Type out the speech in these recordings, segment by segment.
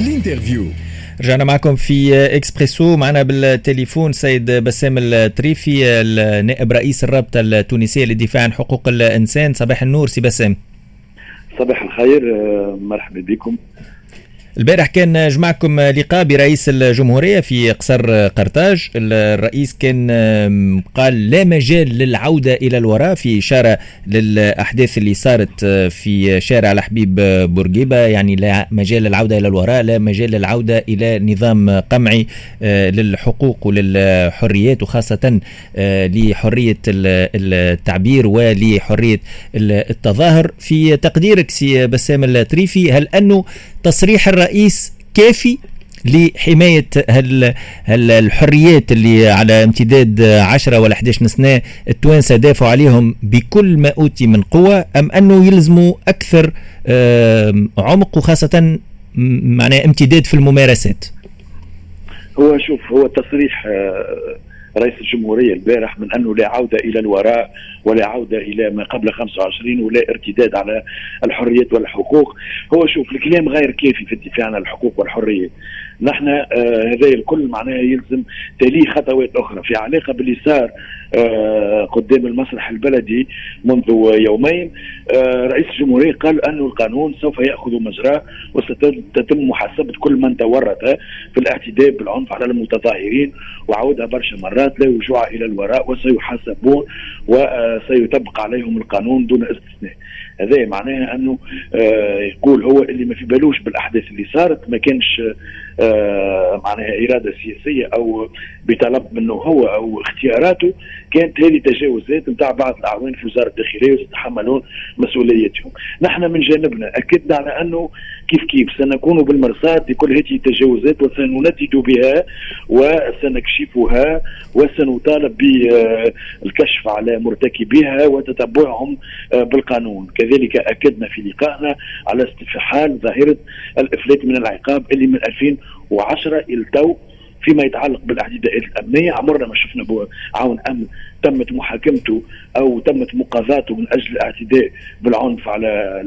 ال interview رجعنا معكم في إكسبريسو. معنا بالتليفون سيد باسم الطريفي النائب رئيس الرابطة التونسية للدفاع عن حقوق الإنسان. صباح النور سي باسم. صباح الخير آه، مرحبا بكم. البارح كان جمعكم لقاء برئيس الجمهورية في قصر قرطاج. الرئيس كان قال لا مجال للعودة إلى الوراء في إشارة للأحداث اللي صارت في شارع الحبيب بورقيبة. يعني لا مجال للعودة إلى الوراء لا مجال للعودة إلى نظام قمعي آه، للحقوق وللحريات وخاصة آه، لحرية التعبير ولحرية التظاهر. في تقديرك سي باسم الطريفي هل أنه تصريح الرئيس كافي لحماية هال هال الحريات اللي على امتداد 10 ولا 11 سنة التوانسة دافعوا عليهم بكل ما أوتي من قوة أم أنه يلزموا أكثر عمق وخاصة معناه امتداد في الممارسات؟ هو شوف هو تصريح آه، رئيس الجمهورية البارح من أنه لا عودة إلى الوراء ولا عودة إلى ما قبل 25 ولا ارتداد على الحريات والحقوق. هو شوف الكلام غير كافي في الدفاع عن الحقوق والحريات نحن آه هذا الكل معناه يلزم تليه خطوات أخرى. في علاقة باللي صار آه قدام المسرح البلدي منذ يومين رئيس الجمهورية قال أن القانون سوف يأخذ مجراه وستتم محاسبة كل من تورط في الاعتداء بالعنف على المتظاهرين وعودها برشا مرات لا رجوع إلى الوراء وسيحاسبون وسيطبق عليهم القانون دون استثناء. هذا معناها أنه آه يقول هو اللي ما في بالوش بالأحداث اللي صارت ما كانش آه معناها إرادة سياسية أو بطلب منه هو أو اختياراته كانت هذه تجاوزات نتاع بعض الأعوان في وزارة الداخلية ويتحملون مسؤوليتهم. نحن من جانبنا أكدنا على أنه كيف كيف سنكون بالمرصاد لكل هذه التجاوزات وسنندد بها وسنكشفها وسنطالب بالكشف على مرتكبيها وتتبعهم آه، بالقانون كذلك أكدنا في لقائنا على استفحال ظاهرة الإفلات من العقاب اللي من 2010 إلى تو فيما يتعلق بالاعتداءات الأمنية. عمرنا ما شفنا عون أمن تمت محاكمته أو تمت مقاضاته من أجل الاعتداء بالعنف على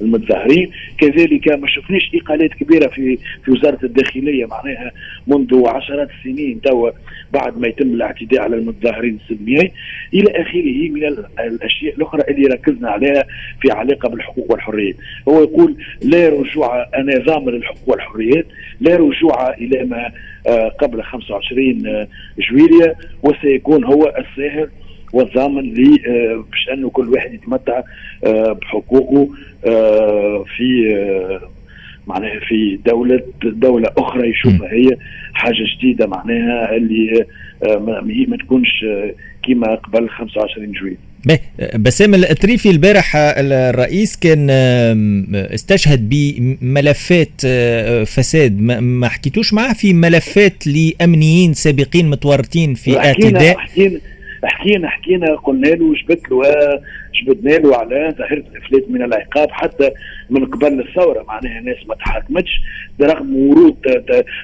المتظاهرين. كذلك ما شفناش إقالات كبيرة في في وزارة الداخلية معناها منذ عشرات السنين توا بعد ما يتم الاعتداء على المتظاهرين السلميين. إلى آخره من الأشياء الأخرى اللي ركزنا عليها في علاقة بالحقوق والحريات. هو يقول لا رجوع نظام للحقوق والحريات لا رجوع إلى ما آه، قبل 25 جويليا وسيكون هو الساهر والضامن آه، باش أنه كل واحد يتمتع آه، بحقوقه في معناها في دولة دولة أخرى يشوفها هي حاجة جديدة معناها اللي ما تكونش كيما قبل 25 جويلية بسام الاتريفي البارح الرئيس كان استشهد بملفات آه، فساد. ما حكيتوش معاه في ملفات لأمنيين سابقين متورطين في اعتداء؟ حكينا حكينا حكينا قلنا له جبت له جبدنا له على ظاهرة الافلات من العقاب حتى من قبل الثورة. معناها ناس ما تحاكمتش برغم ورود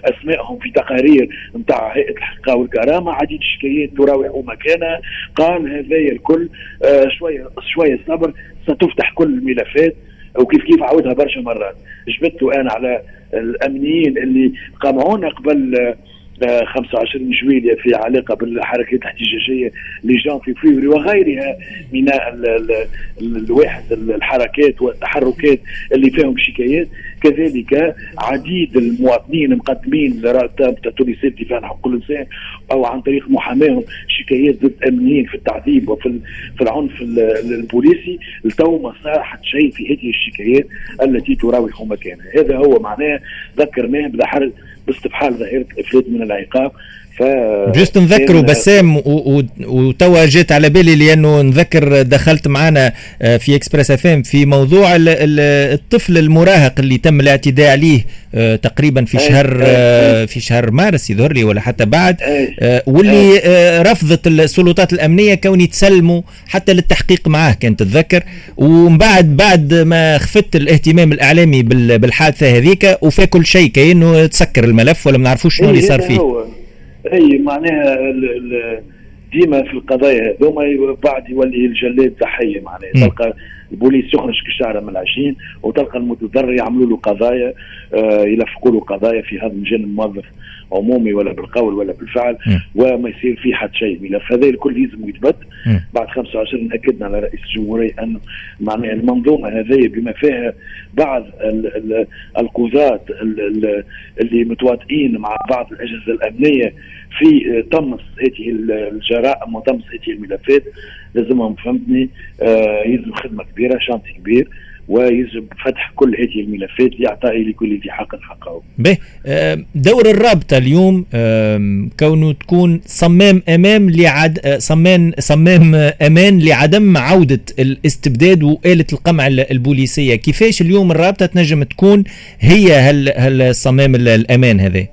أسمائهم في تقارير نتاع هيئة الحقيقة والكرامة عديد الشكايات تراوح مكانها. قال هذا الكل آه شوية شوية صبر ستفتح كل الملفات وكيف كيف عاودها برشا مرات. جبت أنا على الأمنيين اللي قمعونا قبل آه 25 جويلية في علاقة بالحركات الاحتجاجية لجان في فيفري وغيرها من الواحد الحركات والتحركات اللي فيهم شكايات. كذلك عديد المواطنين مقدمين لرابطة تونسية دفاع عن حقوق الإنسان أو عن طريق محاماهم شكايات ضد أمنيين في التعذيب وفي في العنف البوليسي. لتو ما صاحت شيء في هذه الشكايات التي تراوح مكانها. هذا هو معناه ذكرناه بحر باستفحال ظاهره الافلات من العقاب. ف جست نذكروا بسام وتوا جات على بالي لأنه نذكر دخلت معنا آه، في Express FM في موضوع الطفل المراهق اللي تم الاعتداء عليه آه، تقريبا في شهر آه، في شهر مارس يظهر لي ولا حتى بعد واللي رفضت السلطات الأمنية كون يتسلموا حتى للتحقيق معاه كان تتذكر. ومن بعد بعد ما خفت الاهتمام الإعلامي بالحادثة هذيك وفي كل شيء كأنه تسكر الملف ولا ما نعرفوش شنو اللي صار فيه. أي معناها ديما في القضايا هذوما بعد يولي الجلاد ضحيه معناها. تلقى البوليس يخرج كالشعره من العشين وتلقى المتضرر يعملوا له قضايا آه يلفقوا له قضايا في هذا المجال موظف عمومي ولا بالقول ولا بالفعل م. وما يصير فيه حتى شيء. الملف هذا الكل لازم يتبت. بعد 25 اكدنا على رئيس الجمهورية انه معناها المنظومة هذه بما فيها بعض القضاة اللي متواطئين مع بعض الأجهزة الأمنية في طمس هذه الجرائم وطمس هذه الملفات لازمهم فهمتني آه يلزم خدمة كبيرة شانتي كبير ويجب فتح كل هذه الملفات لاعطاء لكل ذي حق حقه. به دور الرابطة اليوم كونه تكون صمام أمام لعد صمام صمام أمان لعدم عودة الاستبداد وآلة القمع البوليسية، كيفاش اليوم الرابطة تنجم تكون هي هالصمام الأمان هذا؟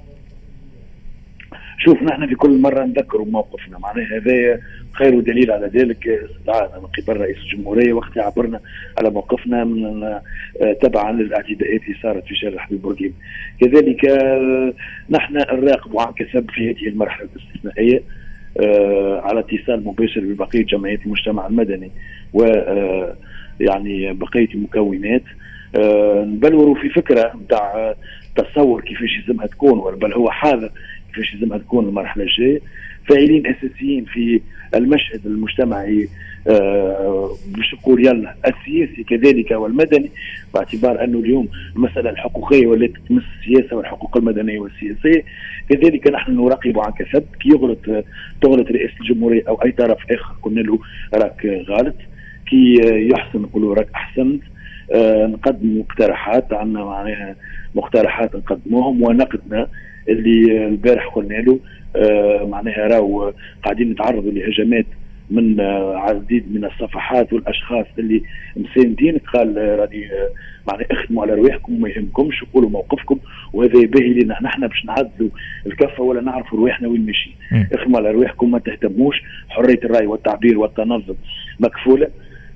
شوف نحن في كل مرة نذكروا موقفنا. معناها هذا خير دليل على ذلك. استدعاءنا من قبل رئيس الجمهورية وقت عبرنا على موقفنا من آه، تبعا للاعتداءات اللي صارت في شارع حبيب بورقيب كذلك آه، نحن نراقب عن كسب في هذه المرحلة الاستثنائية آه، على اتصال مباشر ببقية جمعيات المجتمع المدني و يعني بقية المكونات. نبلوروا في فكرة نتاع تصور كيفاش لازمها تكون بل هو حاذر كيفاش لازمها تكون المرحلة الجاية. فاعلين أساسيين في المشهد المجتمعي باش نقول يلا السياسي كذلك والمدني باعتبار أنه اليوم المسألة الحقوقية والتي تمس السياسة والحقوق المدنية والسياسية. كذلك نحن نراقب عن كسب. كي يغلط تغلط رئاسه الجمهورية أو أي طرف آخر قلنا له راك غلط. كي يحسن نقولوا راك احسنت آه نقدم مقترحات عندنا معناها مقترحات نقدموهم ونقدنا اللي البارح قلنا له آه معناها راهو قاعدين نتعرضوا لهجمات من آه عديد من الصفحات والأشخاص اللي مساندين. قال آه، راني معناها اخدموا على رواحكم وما يهمكمش وقولوا موقفكم وهذا باهي لنا. نحن باش نعدلوا الكفة ولا نعرفوا رواحنا وين ماشيين. اخدموا على رواحكم ما تهتموش. حرية الرأي والتعبير والتنظم مكفولة.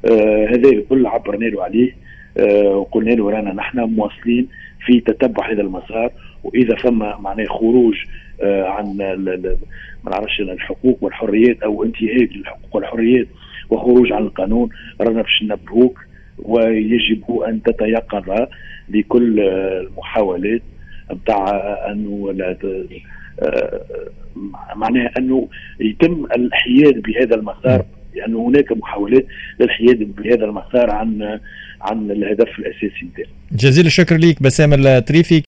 آه هذا الكل عبرنا له عليه. آه وقلنا له رانا نحن مواصلين في تتبع هذا المسار. وإذا فما معناه خروج آه عن ما نعرفش الحقوق والحريات أو انتهاك للحقوق والحريات وخروج عن القانون رانا باش ننبهوك ويجب أن تتيقظ لكل المحاولات نتاع انه آه معناها انه يتم الحياد بهذا المسار لأنه يعني هناك محاولات للحياد بهذا المسار عن عن الهدف الأساسي نتاعو. جزيل الشكر ليك بسام التريفي